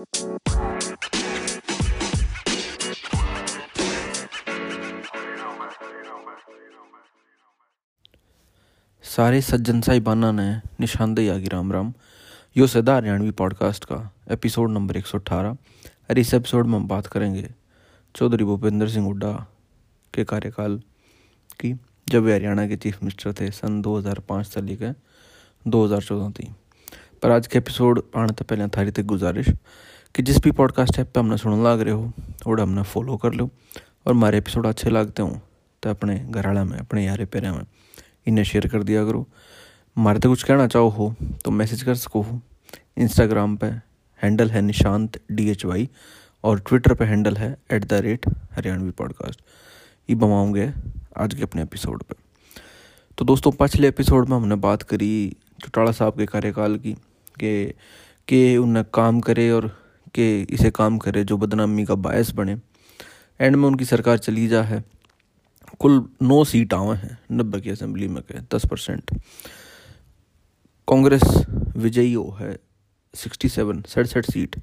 सारे सज्जन साहिबाना ने निशानदेही आगी राम राम। यो सदा हरियाणवी पॉडकास्ट का एपिसोड नंबर 118 और इस एपिसोड में हम बात करेंगे चौधरी भूपेंद्र सिंह हुड्डा के कार्यकाल की, जब वे हरियाणा के चीफ मिनिस्टर थे, सन 2005 से लेकर 2014 तक पर आज के एपिसोड आने से पहले थारी तक गुजारिश। कि जिस भी पॉडकास्ट ऐप पे हमने सुन लग रहे हो वो हमने फॉलो कर लो। और हमारे एपिसोड अच्छे लगते हो तो अपने घर में, अपने यारे प्यारे में इन्हें शेयर कर दिया करो। हमारे तो कुछ कहना चाहो हो तो मैसेज कर सको हो। इंस्टाग्राम पर हैंडल है निशांत डी एच वाई और ट्विटर पर हैंडल है at the rate Haryanvi podcast ये बमाऊँगे आज के अपने एपिसोड पर तो दोस्तों, पिछले एपिसोड में हमने बात करी चौटाला साहब के कार्यकाल की, कि, के उन्हें काम करे और के इसे काम करे, जो बदनामी का बायस बने। एंड में उनकी सरकार चली जा है। कुल नौ सीट आवे हैं, नब्बे की असम्बली में के दस परसेंट। कांग्रेस विजयी हो है सिक्सटी सेवन सड़सठ सीट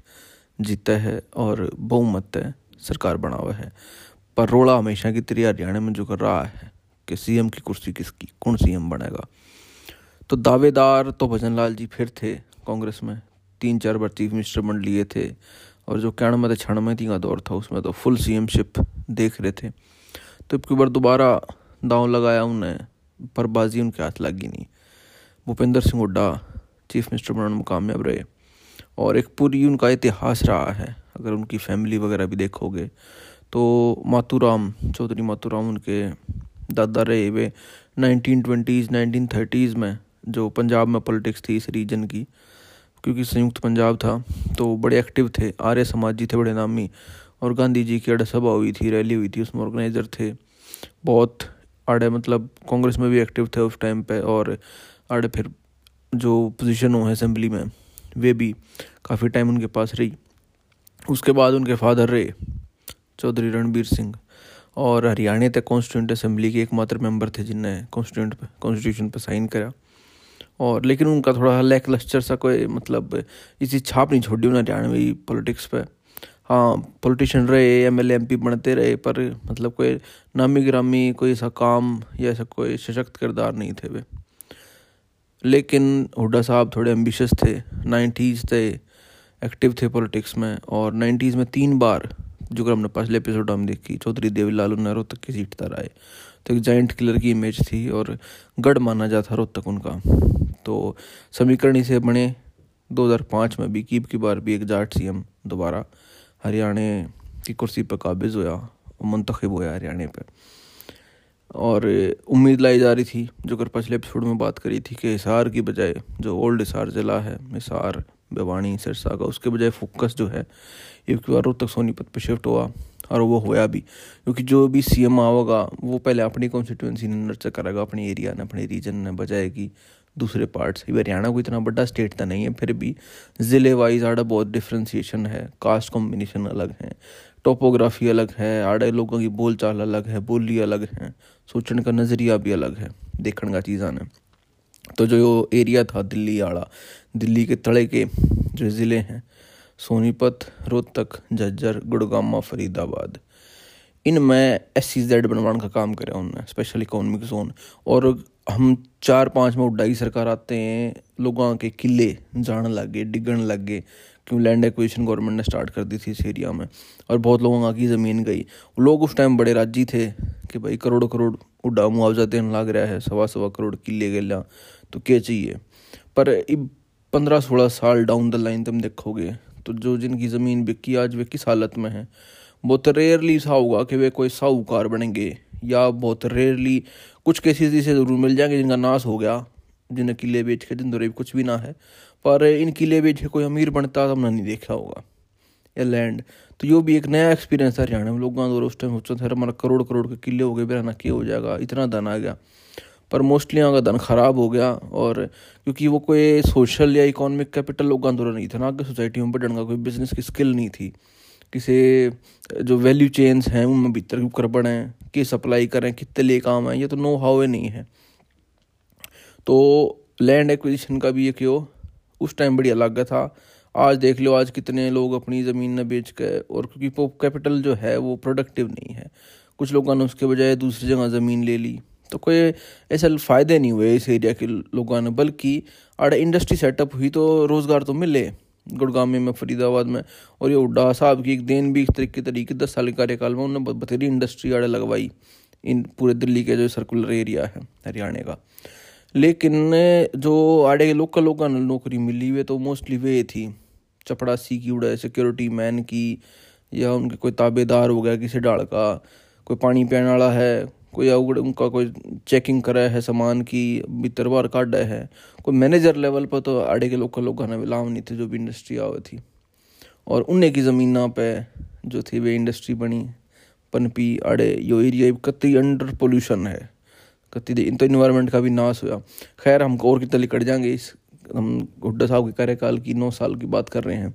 जीता है और बहुमत है, सरकार बना हुआ है। पर रोड़ा हमेशा की तरह हरियाणा में जो कर रहा है, कि सीएम की कुर्सी किसकी, कौन सीएम बनेगा? तो दावेदार तो भजन लाल जी फिर थे कांग्रेस में। तीन चार बार चीफ मिनिस्टर बन लिए थे और जो कहण में क्षण में का दौर था, उसमें तो फुल सीएमशिप देख रहे थे। तो एक बार दोबारा दाव लगाया उन्हें पर बाजी उनके हाथ लगी नहीं। भूपेंद्र सिंह हुड्डा चीफ मिनिस्टर बनने में कामयाब रहे और एक पूरी उनका इतिहास रहा है। अगर उनकी फैमिली वगैरह भी देखोगे तो मातूराम चौधरी मातूराम उनके दादा रहे। वे नाइनटीन ट्वेंटीज़ नाइनटीन थर्टीज़ में जो पंजाब में पॉलिटिक्स थी इस रीजन की क्योंकि संयुक्त पंजाब था तो बड़े एक्टिव थे। आर्य समाजी थे बड़े नामी, और गांधी जी की अड़ सभा हुई थी, रैली हुई थी, उसमें ऑर्गेनाइज़र थे। बहुत आड़े मतलब कांग्रेस में भी एक्टिव थे उस टाइम पे, और आड़े फिर जो पोजीशन हो असेंबली में, वे भी काफ़ी टाइम उनके पास रही। उसके बाद उनके फादर रहे, चौधरी रणबीर सिंह, और हरियाणा तक कॉन्स्टिट्यूंट असेंबली के एकमात्र मेंबर थे जिनने कॉन्स्टिट्यूंट कॉन्स्टिट्यूशन पर साइन करा। और लेकिन उनका थोड़ा लैक लस्टर सा कोई मतलब इसी छाप नहीं छोड़ी उन्हें हरियाणवी पॉलिटिक्स पे। हाँ पॉलिटिशियन रहे एम एल बनते रहे, पर मतलब कोई नामी ग्रामी कोई ऐसा काम या ऐसा कोई सशक्त किरदार नहीं थे वे। लेकिन हुडा साहब थोड़े एम्बिशस थे नाइन्टीज़ थे एक्टिव थे पॉलिटिक्स में, और नाइन्टीज़ में तीन बार जो कि हमने पिछले एपिसोड हम देखी, चौधरी देवीलाल नेहरू तक की सीट तर आए तो एक जाइंट किलर की इमेज थी और गढ़ माना जाता रोहतक उनका। तो समीकरण से बने 2005 में भी कीब की बार भी एक जाट सीएम दोबारा हरियाणा की कुर्सी पर काबिज होया, मंतखब होया हरियाणा पर और उम्मीद लाई जा रही थी, जो कर पिछले एपिसोड में बात करी थी कि हिसार की बजाय जो ओल्ड हिसार ज़िला है, हिसार भिवानी सिरसा का। उसके बजाय फोकस जो है, एक बार रोहतक सोनीपत पर शिफ्ट हुआ और वो होया भी। क्योंकि जो भी सी एम आवेगा, वो पहले अपनी कॉन्स्टिट्यूंसी ने नर्चर करेगा, अपने एरिया ने, अपने रीजन ने बजाय की दूसरे पार्ट्स हरियाणा को इतना बड़ा स्टेट तो नहीं है, फिर भी ज़िले वाइज आड़ा बहुत डिफ्रेंसीशन है। कास्ट कॉम्बिनेशन अलग है टोपोग्राफी अलग है, आड़े लोगों की बोल चाल अलग है, बोली अलग है, सोचने का नज़रिया भी अलग है, देखने का चीज़ आने। तो जो एरिया था दिल्ली आड़ा दिल्ली के तड़े के जो ज़िले हैं, सोनीपत, रोहतक, झज्जर गुड़गामा फरीदाबाद। इन इनमें एस सी जेड बनवाने का काम करे उन्होंने स्पेशल इकोनॉमिक जोन और हम चार पाँच में उड्डाई सरकार आते हैं, लोगों के किले जान लग गए डिगन लग गए क्यों लैंड एक्विजिशन गवर्नमेंट ने स्टार्ट कर दी थी इस एरिया में। और बहुत लोगों की ज़मीन गई। लोग उस टाइम बड़े राज़ी थे कि भाई करोड़ करोड़ उड्डा मुआवजा देने लग रहा है सवा सवा करोड़ किले गए तो क्या चाहिए पर अब पंद्रह सोलह साल डाउन द लाइन तुम देखोगे तो जो जिनकी ज़मीन बिकी, आज वे किस हालत में है? बहुत रेयरली सा होगा कि वे कोई साहूकार बनेंगे, या बहुत रेयरली कुछ केसेस इसे ज़रूर मिल जाएँगे जिनका नाश हो गया जिन्हें किले बेच के जिन दौरे कुछ भी ना है। पर इन किले बेच के कोई अमीर बनता तो हमने नहीं देखा होगा। या लैंड तो यो भी एक नया एक्सपीरियंस है हरियाणा में। लोगों का उस टाइम सोचते थे हमारा करोड़ करोड़ के किले हो गए ना, क्या हो जाएगा? इतना धन आ गया। पर मोस्टली यहाँ का धन ख़राब हो गया और क्योंकि वो कोई सोशल या इकोनॉमिक कैपिटल लोगों का नहीं था ना, आगे सोसाइटी में बढ़ने का कोई बिज़नेस की स्किल नहीं थी। किसी जो वैल्यू चेन्स हैं, उनमें भीतर कर बड़े कि सप्लाई करें, कितने ले काम है, ये तो नो हाउ नहीं है। तो लैंड एक्विजिशन का भी एक क्यों, उस टाइम बढ़िया लग था। आज देख लो, आज कितने लोग अपनी ज़मीन न बेच के, और क्योंकि कैपिटल जो है, वो प्रोडक्टिव नहीं है। कुछ लोगों ने उसके बजाय दूसरी जगह ज़मीन ले ली। तो कोई ऐसा फ़ायदे नहीं हुए इस एरिया के लोगों ने, बल्कि आड़े इंडस्ट्री सेटअप हुई तो रोज़गार तो मिले गुड़गांव में, फरीदाबाद में। और ये उड्डा साहब की एक देन भी एक तरीके तरीके, दस साल के कार्यकाल में उन्होंने बथेरी इंडस्ट्री आड़े लगवाई इन पूरे दिल्ली के जो सर्कुलर एरिया है, हरियाणा का। लेकिन जो आड़े के लोकल लोगों ने नौकरी मिली हुई तो मोस्टली वे थी। चपड़ासी की उड़ा सिक्योरिटी मैन की, या उनके कोई ताबेदार हो गया किसी डाल का, कोई पानी पीने वाला है कोई अवगढ़ उनका कोई चेकिंग करे है सामान की भीतर बार काटा है। कोई मैनेजर लेवल पर तो आड़े के लोकल लोग ने लाभ नहीं थे जो भी इंडस्ट्री आवे थी। और उन्हें की ज़मीन पे जो थी वे इंडस्ट्री बनी। पनपी आड़े, यो एरिया कति अंडर पोल्यूशन है। कति इन तो इन्वायरमेंट का भी नाश हुआ। खैर, हम और कितना लिकट जाएँगे इस, हम हुड्डा साहब के कार्यकाल की नौ साल की बात कर रहे हैं।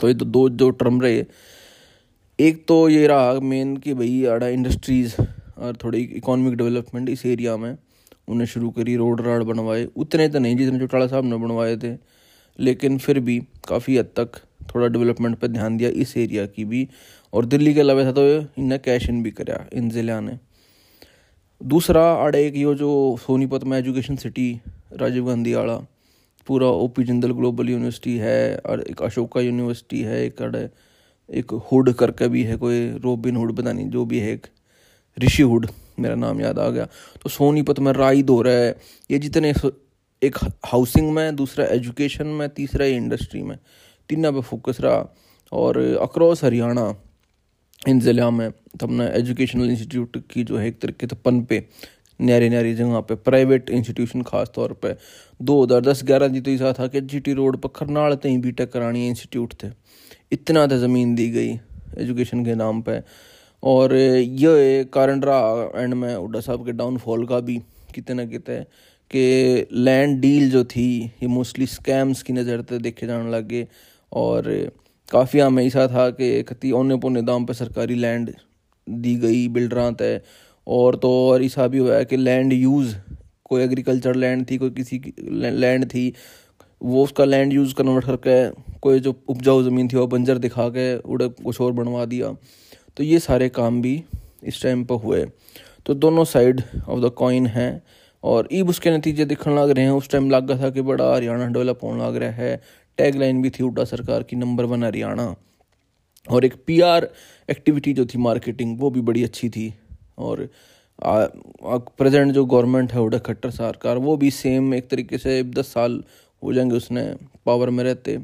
तो ये तो दो जो टर्म रहे। एक तो ये रहा मेन कि भाई आड़ा इंडस्ट्रीज़ और थोड़ी इकोनॉमिक डेवलपमेंट इस एरिया में। उन्हें शुरू करी रोड राड बनवाए। उतने तो नहीं जितने चौटाला साहब ने बनवाए थे। लेकिन फिर भी काफ़ी हद तक थोड़ा डेवलपमेंट पर ध्यान दिया इस एरिया की भी। और दिल्ली के अलावा था तो इन्हें कैश इन भी कराया इन ज़िले ने। दूसरा आड़े एक यो जो सोनीपत में एजुकेशन सिटी राजीव गांधी आड़ा। पूरा O P Jindal Global University है और एक अशोका यूनिवर्सिटी है, एक अड़े एक हुड करके भी है, कोई रोबिन हुड पता नहीं, जो भी है एक। ऋषि हुड मेरा नाम याद आ गया। तो सोनीपत में राइद हो रहा है। ये जितने एक हाउसिंग में, दूसरा एजुकेशन में, तीसरा इंडस्ट्री में। तीनों पे फोकस रहा। और अक्रॉस हरियाणा, इन ज़िला में तो अपना एजुकेशनल इंस्टीट्यूट की जो है, एक तरीके से पन पे, न्यारी न्यारी जगह पे प्राइवेट इंस्टीट्यूशन खास तौर पे। दो हज़ार दस ग्यारह जी तो ऐसा था कि जीटी रोड पर खरनाल तई बी टेक करानी इंस्टीट्यूट थे। इतना तो ज़मीन दी गई एजुकेशन के नाम पे। और ये कारण रहा एंड में उड्डा साहब के डाउनफॉल का भी, कितने ना कितने, कि लैंड डील जो थी, ये मोस्टली स्कैम्स की नज़र से देखे जाने लगे और काफ़ी हमें ऐसा था कि कति औने पौने दाम पर सरकारी लैंड दी गई बिल्डर तय और तो और ऐसा भी हुआ है कि लैंड यूज़ कोई एग्रीकल्चर लैंड थी, कोई किसी की लैंड थी, वो उसका लैंड यूज़ कन्वर्ट करके कोई जो उपजाऊ ज़मीन थी, वो बंजर दिखा के उड़े कुछ और बनवा दिया। तो ये सारे काम भी इस टाइम पर हुए। तो दोनों साइड ऑफ़ द कॉइन हैं और ईब उसके नतीजे दिखने लग रहे हैं। उस टाइम लग था कि बड़ा हरियाणा डेवलप होने लग रहा है। टैग लाइन भी थी उड्डा सरकार की नंबर वन हरियाणा। और एक पीआर एक्टिविटी जो थी मार्केटिंग वो भी बड़ी अच्छी थी। और प्रेजेंट जो गवर्नमेंट है उड़ा खट्टर सरकार, वो भी सेम एक तरीके से दस साल हो जाएँगे उसने पावर में रहते।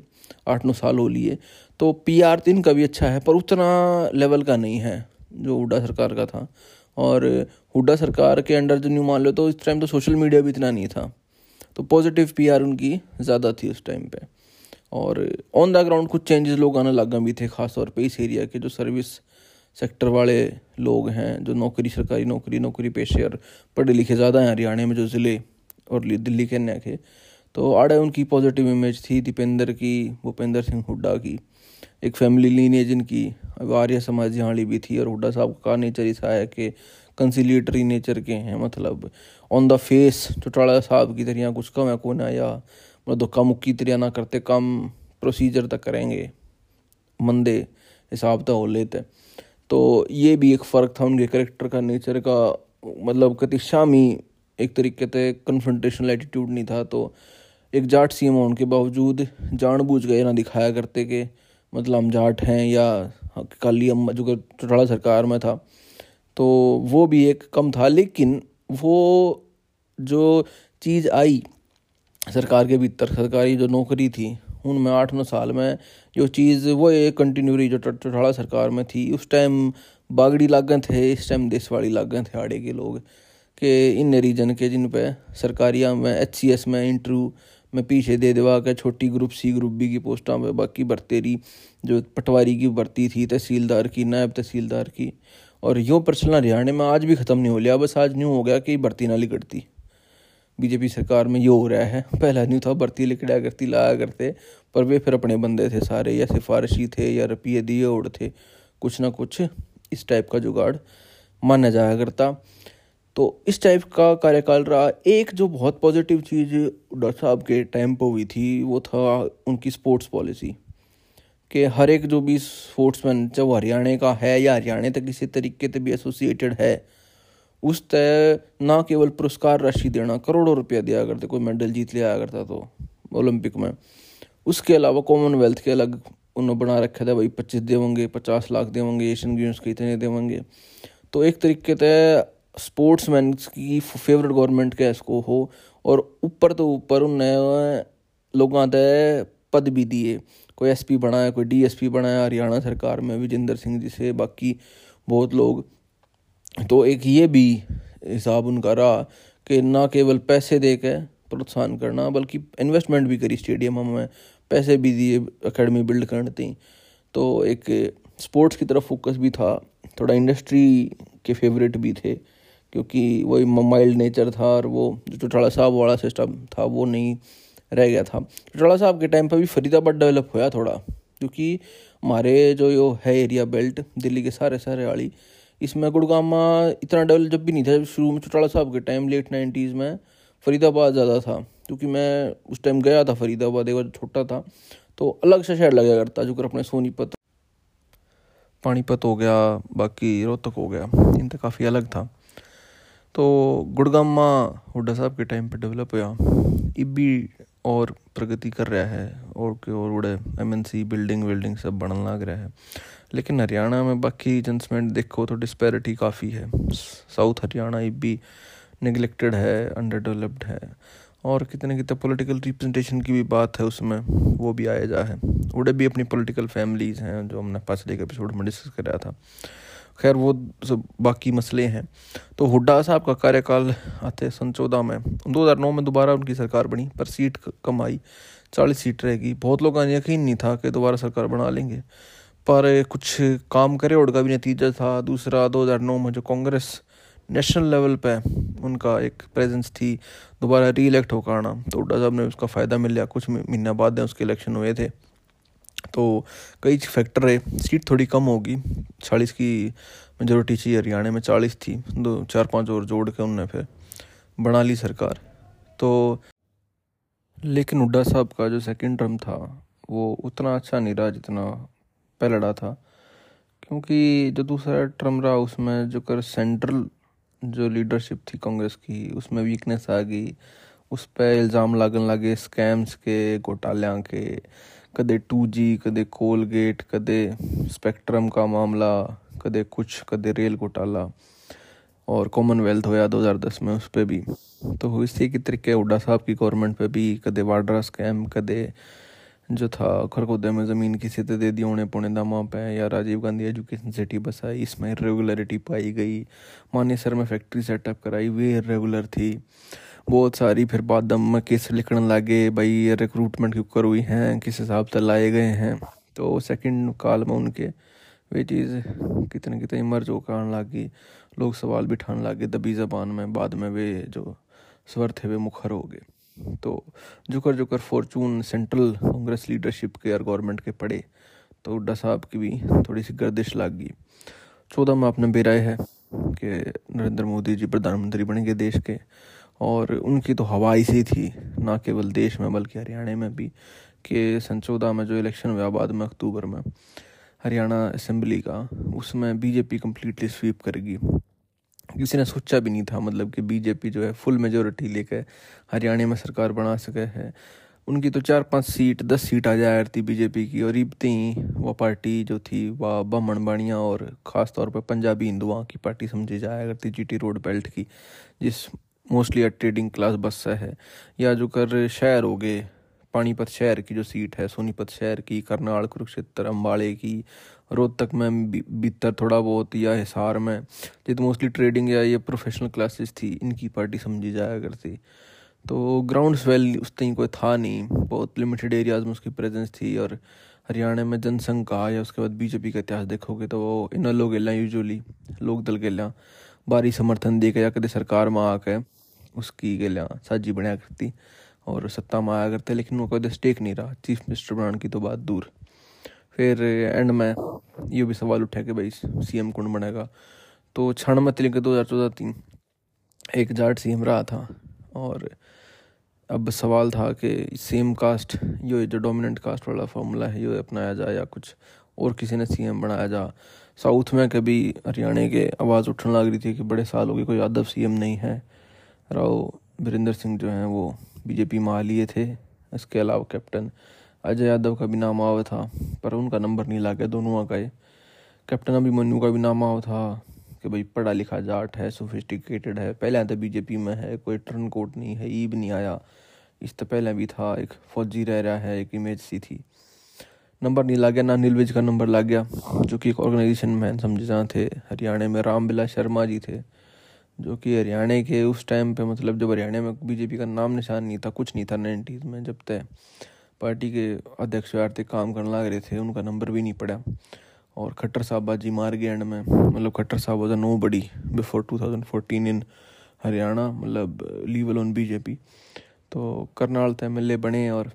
आठ नौ साल हो लिए। तो पी आर तीन का भी अच्छा है, पर उतना लेवल का नहीं है, जो हुडा सरकार का था। और हुडा सरकार के अंडर जो न्यू मान लो तो इस टाइम तो सोशल मीडिया भी इतना नहीं था। तो पॉजिटिव पी आर उनकी ज़्यादा थी उस टाइम पे। और ऑन द ग्राउंड कुछ चेंजेस लोग आने लगा भी थे, ख़ास तौर पे इस एरिया के जो सर्विस सेक्टर वाले लोग हैं, जो नौकरी, सरकारी नौकरी नौकरी पेशे और पढ़े लिखे ज़्यादा हैं हरियाणा में जो ज़िले और दिल्ली के अन्य के। तो आड़े उनकी पॉजिटिव इमेज थी दीपेंद्र की, भूपेंद्र सिंह हुड्डा की। एक फैमिली लीनेज इनकी आर्य समाज यहाँ भी थी और हुडा साहब का नेचर ऐसा है कि कंसिलिएटरी नेचर के हैं मतलब ऑन द फेस चौटाला साहब की तरह कुछ कम है कौन या मतलब धोखा मुक्की तरह ना करते, कम प्रोसीजर तक करेंगे, मंदे हिसाब तक हो लेते। तो ये भी एक फ़र्क था उनके करेक्टर का नेचर का मतलब कति शामी एक तरीके से कन्फ्रंटेशनल एटीट्यूड नहीं था तो एक जाट सीएम होने के बावजूद जानबूझ गए ना दिखाया करते कि मतलब हम जाट हैं या काली अम्मा जो कि चौटाला सरकार में था तो वो भी एक कम था, लेकिन वो जो चीज़ आई सरकार के भीतर, सरकारी जो नौकरी थी, उनमें आठ नौ साल में जो चीज़, वो एक कंटिन्यू रही जो चौटाला सरकार में थी, उस टाइम बागड़ी लागन थे, इस टाइम देशवाड़ी लागन थे आड़े के लोग, के इन रीजन के जिन पे सरकारिया में एच सी एस में इंटरव्यू मैं पीछे दे देवा के छोटी ग्रुप सी ग्रुप बी की पोस्टा में बाकी भरते रही जो पटवारी की भर्ती थी, तहसीलदार की, नायब तहसीलदार की। और यूँ प्रचलन हरियाणा में आज भी ख़त्म नहीं हो लिया, बस आज न्यू हो गया कि भर्ती ना लिकड़ती। बीजेपी सरकार में ये हो रहा है। पहला न्यू था भर्ती लिकड़ा करती, लाया करते, पर वे फिर अपने बंदे थे सारे, या सिफारशी थे, या रुपये दिए उड़ थे, कुछ ना कुछ इस टाइप का जुगाड़ माना जाया करता। तो इस टाइप का कार्यकाल रहा। एक जो बहुत पॉजिटिव चीज़ डॉक्टर साहब के टाइम पर हुई थी, वो था उनकी स्पोर्ट्स पॉलिसी कि हर एक जो भी स्पोर्ट्समैन चाहे वो हरियाणा का है या हरियाणा तक किसी तरीके से भी एसोसिएटेड है, उस तय ना केवल पुरस्कार राशि देना, करोड़ों रुपया दिया करते, कोई मेडल जीत लिया करता तो ओलंपिक में। उसके अलावा कॉमनवेल्थ के अलग उन्होंने बना रखा था, भाई पच्चीस देवेंगे पचास लाख देवेंगे एशियन गेम्स के इतने देवेंगे तो एक तरीके से स्पोर्ट्स मैन की फेवरेट गवर्नमेंट के इसको हो, और ऊपर तो ऊपर उनने लोगों तय पद भी दिए। कोई एसपी बनाया कोई डीएसपी बनाया हरियाणा सरकार में विजेंद्र सिंह जी से, बाकी बहुत लोग। तो एक ये भी हिसाब उनका रहा कि ना केवल पैसे दे के प्रोत्साहन करना, बल्कि इन्वेस्टमेंट भी करी स्टेडियम में पैसे भी दिए अकेडमी बिल्ड करने थी तो एक स्पोर्ट्स की तरफ़ फोकस भी था, थोड़ा इंडस्ट्री के फेवरेट भी थे। क्योंकि वही माइल्ड नेचर था और वो जो चौटाला साहब वाला सिस्टम था, वो नहीं रह गया था। चौटाला साहब के टाइम पर भी फरीदाबाद डेवलप होया थोड़ा, क्योंकि हमारे जो यो है एरिया बेल्ट दिल्ली के सारे सारे वाली इसमें गुड़गामा इतना डेवलप जब भी नहीं था शुरू में चौटाला साहब के टाइम लेट नाइन्टीज़ में फरीदाबाद ज़्यादा था, क्योंकि मैं उस टाइम गया था फरीदाबाद, एक बार छोटा था तो अलग सा शहर लगा करता, जो कर अपने सोनीपत पानीपत हो गया, बाकी रोहतक हो गया, इन तो काफ़ी अलग था। तो गुड़गामा हुडा साहब के टाइम पे डेवलप हुआ। इबी और प्रगति कर रहा है और के और बड़े एम एन सी बिल्डिंग विल्डिंग सब बनने लग रहा है। लेकिन हरियाणा में बाकी जनसमेंट देखो तो डिस्पैरिटी काफ़ी है। साउथ हरियाणा इबी निगलेक्टेड है अंडर डेवलप्ड है। और कितने कितने पॉलिटिकल रिप्रेजेंटेशन की भी बात है उसमें, वो भी आया जा है। उड़े भी अपनी पॉलिटिकल फैमिलीज़ हैं, जो हमने पाछले के एपिसोड में डिस्कस कराया था। खैर, वो सब बाकी मसले हैं। तो हुड्डा साहब का कार्यकाल आते सन चौदह में। 2009 में दोबारा उनकी सरकार बनी, पर सीट कम आई। चालीस सीट रहेगी बहुत लोगों का यकीन नहीं था कि दोबारा सरकार बना लेंगे। पर कुछ काम करे और का भी नतीजा था। दूसरा 2009 में जो कांग्रेस नेशनल लेवल पे उनका एक प्रेजेंस थी, दोबारा री इलेक्ट होकर आना। तो हुड्डा साहब ने उसका फ़ायदा मिल लिया। कुछ महीना बाद उसके इलेक्शन हुए थे। तो कई फैक्टर है। सीट थोड़ी कम होगी। चालीस की मेजोरिटी थी, हरियाणा में चालीस थी। दो, चार, पाँच और जोड़ के उनने फिर बना ली सरकार। तो लेकिन हुड्डा साहब का जो सेकंड टर्म था, वो उतना अच्छा नहीं रहा जितना पहले रहा था। क्योंकि जो दूसरा टर्म रहा, उसमें जो कर सेंट्रल जो लीडरशिप थी कांग्रेस की, उसमें वीकनेस आ गई। उस पर इल्ज़ाम लागन लगे स्कैम्स के घोटालियाँ के कदे टू जी कदे कोलगेट कदे स्पेक्ट्रम का मामला कदे कुछ कदे रेल घोटाला और कॉमनवेल्थ होया 2010 में उस पर भी तो इसी के तरीके हुड्डा साहब की गवर्नमेंट पे भी कदे वाड्रा स्कैम कदे जो था खरगोदे में ज़मीन किसी से दे दी होने पुणे दामा पे या राजीव गांधी एजुकेशन सिटी बसाई इसमें इरेगुलरिटी पाई गई मानेसर में फैक्ट्री सेटअप कराई वे इरेगुलर थी बहुत सारी फिर बाद दम में केस लिखने लगे, भाई ये रिक्रूटमेंट क्यों कर हुई हैं, किस हिसाब से लाए गए हैं। तो सेकंड काल में उनके वे चीज़ कितने कितने मर्ज होकर लगी, लोग सवाल भी ठाने लगे दबी ज़बान में, बाद में वे जो स्वर थे वे मुखर हो गए। तो जुकर जुकर फॉर्चून सेंट्रल कांग्रेस लीडरशिप के और गवर्नमेंट के पड़े तो हुड्डा साहब की भी थोड़ी सी गर्दिश लग। गई चौदह में आपने बेराए है कि नरेंद्र मोदी जी प्रधानमंत्री बनेंगे देश के। और उनकी तो हवा ऐसी थी, ना केवल देश में बल्कि हरियाणा में भी, कि सन चौदह में जो इलेक्शन हुआ बाद में अक्टूबर में, हरियाणा असेंबली का, उसमें बीजेपी कम्प्लीटली स्वीप करेगी। किसी ने सोचा भी नहीं था मतलब कि बीजेपी जो है फुल मेजोरिटी लेकर हरियाणा में सरकार बना सके है। उनकी तो चार पाँच सीट, दस सीट आ जाया करती बीजेपी की, और इबते ही वह पार्टी जो थी, वह बमन बाणिया, और ख़ास तौर पर पंजाबी हिंदुओं की पार्टी समझी जाया करती जीटी रोड बेल्ट की, जिस मोस्टली ट्रेडिंग क्लास बस है, या जो कर शहर हो गए, पानीपत शहर की जो सीट है, सोनीपत शहर की, करनाल, कुरुक्षेत्र अम्बाड़े की रोहतक में भीतर थोड़ा बहुत या हिसार में। जित मोस्टली ट्रेडिंग या ये प्रोफेशनल क्लासेस थी, इनकी पार्टी समझी जाया करती तो ग्राउंड स्वेल उस तक कोई था नहीं, बहुत लिमिटेड एरियाज़ में उसकी प्रेजेंस थी, और हरियाणा में जनसंघ का या उसके बाद बीजेपी का इतिहास देखोगे तो वो इन लोग यूजली लोक दल गेला, बारी समर्थन दे के या कदे सरकार में आके उसकी गेला साजी बनाया करती और सत्ता में आया करते, लेकिन कोई स्टेक नहीं रहा। चीफ मिनिस्टर बनाने की तो बात दूर। फिर एंड में ये भी सवाल उठा कि भाई सीएम कौन बनेगा? तो क्षण में तिलक दो हज़ार चौदह तीन, एक जाट सीएम रहा था और अब सवाल था कि सेम कास्ट यो जो डोमिनेंट कास्ट वाला फॉर्मूला है, यो अपनाया जाए या कुछ और किसी ने सीएम बनाया जा। साउथ में कभी हरियाणा के आवाज़ उठने लग रही थी कि बड़े साल हो गए, कोई यादव सीएम नहीं है। राव वीरेंद्र सिंह जो हैं वो बीजेपी में आ लिए थे। इसके अलावा कैप्टन अजय यादव का भी नाम आवा था, पर उनका नंबर नहीं ला गया दोनों आ गए। कैप्टन अभिमन्यु का भी नाम आवा था कि भाई पढ़ा लिखा जाट है सोफिस्टिकेटेड है, पहले तो बीजेपी में है, कोई टर्न कोट नहीं है ईब नहीं आया। इस तो पहले भी था, एक फौजी रह रहा है, एक इमेज सी थी। नंबर नहीं ला गया ना नीलविज का नंबर लग गया, जो कि एक ऑर्गेनाइजेशन मैन समझे जहाँ थे, हरियाणा में राम बिलास शर्मा जी थे। जो कि हरियाणा के उस टाइम पे मतलब जब हरियाणा में बीजेपी का नाम निशान नहीं था, कुछ नहीं था नाइन्टीज़ में जब तय पार्टी के अध्यक्ष थे, काम करने लग रहे थे, उनका नंबर भी नहीं पड़ा। और खट्टर साहब बाजी मार गए एंड में। मतलब Khattar sahab was a nobody before 2014 in Haryana मतलब लीवल ऑन बीजेपी तो करनाल तो एम बने और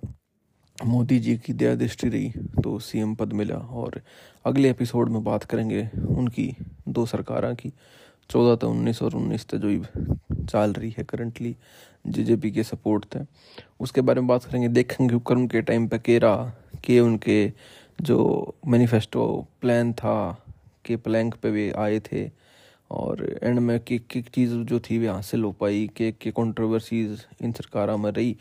मोदी जी की दया दृष्टि रही तो सीएम पद मिला। और अगले एपिसोड में बात करेंगे उनकी, दो सरकारों की। चौदह तो उन्नीस और उन्नीस तो जो चल रही है करंटली जेजेपी के सपोर्ट थे। उसके बारे में बात करेंगे, देखेंगे उपक्रम के टाइम पे के रहा के उनके जो मैनिफेस्टो प्लान था, के प्लैंक पे वे आए थे। और एंड में कि एक चीज़ जो थी वे हासिल हो पाई, के के कंट्रोवर्सीज इन सरकारों में रही।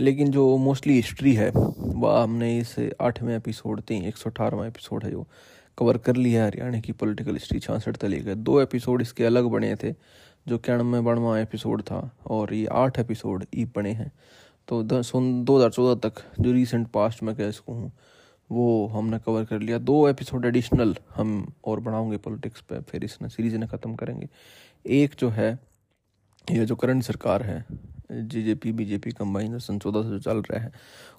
लेकिन जो मोस्टली हिस्ट्री है, वह हमने इस आठवें एपिसोड थी एक सौ अठारहवा एपिसोड है जो कवर कर लिया हरियाणा की पॉलिटिकल हिस्ट्री छियासठ तले गए। दो एपिसोड इसके अलग बने थे, जो इक्यानवे बानवा एपिसोड था, और ये आठ एपिसोड ई बने हैं। तो दो हज़ार चौदह तक जो रिसेंट पास्ट में कह सकूँ हूँ वो हमने कवर कर लिया। दो एपिसोड एडिशनल हम और बढ़ाओगे पॉलिटिक्स पे, फिर इस सीरीज़ ने ख़त्म करेंगे। एक जो है ये जो करंट सरकार है, जेजेपी, बीजेपी कंबाइन सन चौदह से जो चल रहा है,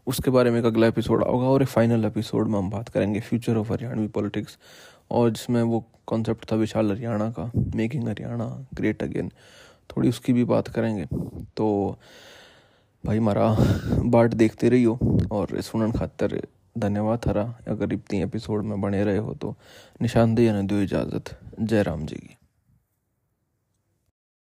उसके बारे में एक अगला एपिसोड होगा और एक फाइनल एपिसोड में हम बात करेंगे फ्यूचर ऑफ़ हरियाणवी पॉलिटिक्स और जिसमें वो कॉन्सेप्ट था विशाल हरियाणा का मेकिंग हरियाणा ग्रेट अगेन थोड़ी उसकी भी बात करेंगे। तो भाई मारा, बाट देखते रहियो और सुनन खातर धन्यवाद हरा। अगर इतनी एपिसोड में बने रहे हो तो निशानदेही ने दो इजाज़त। जय राम जी की।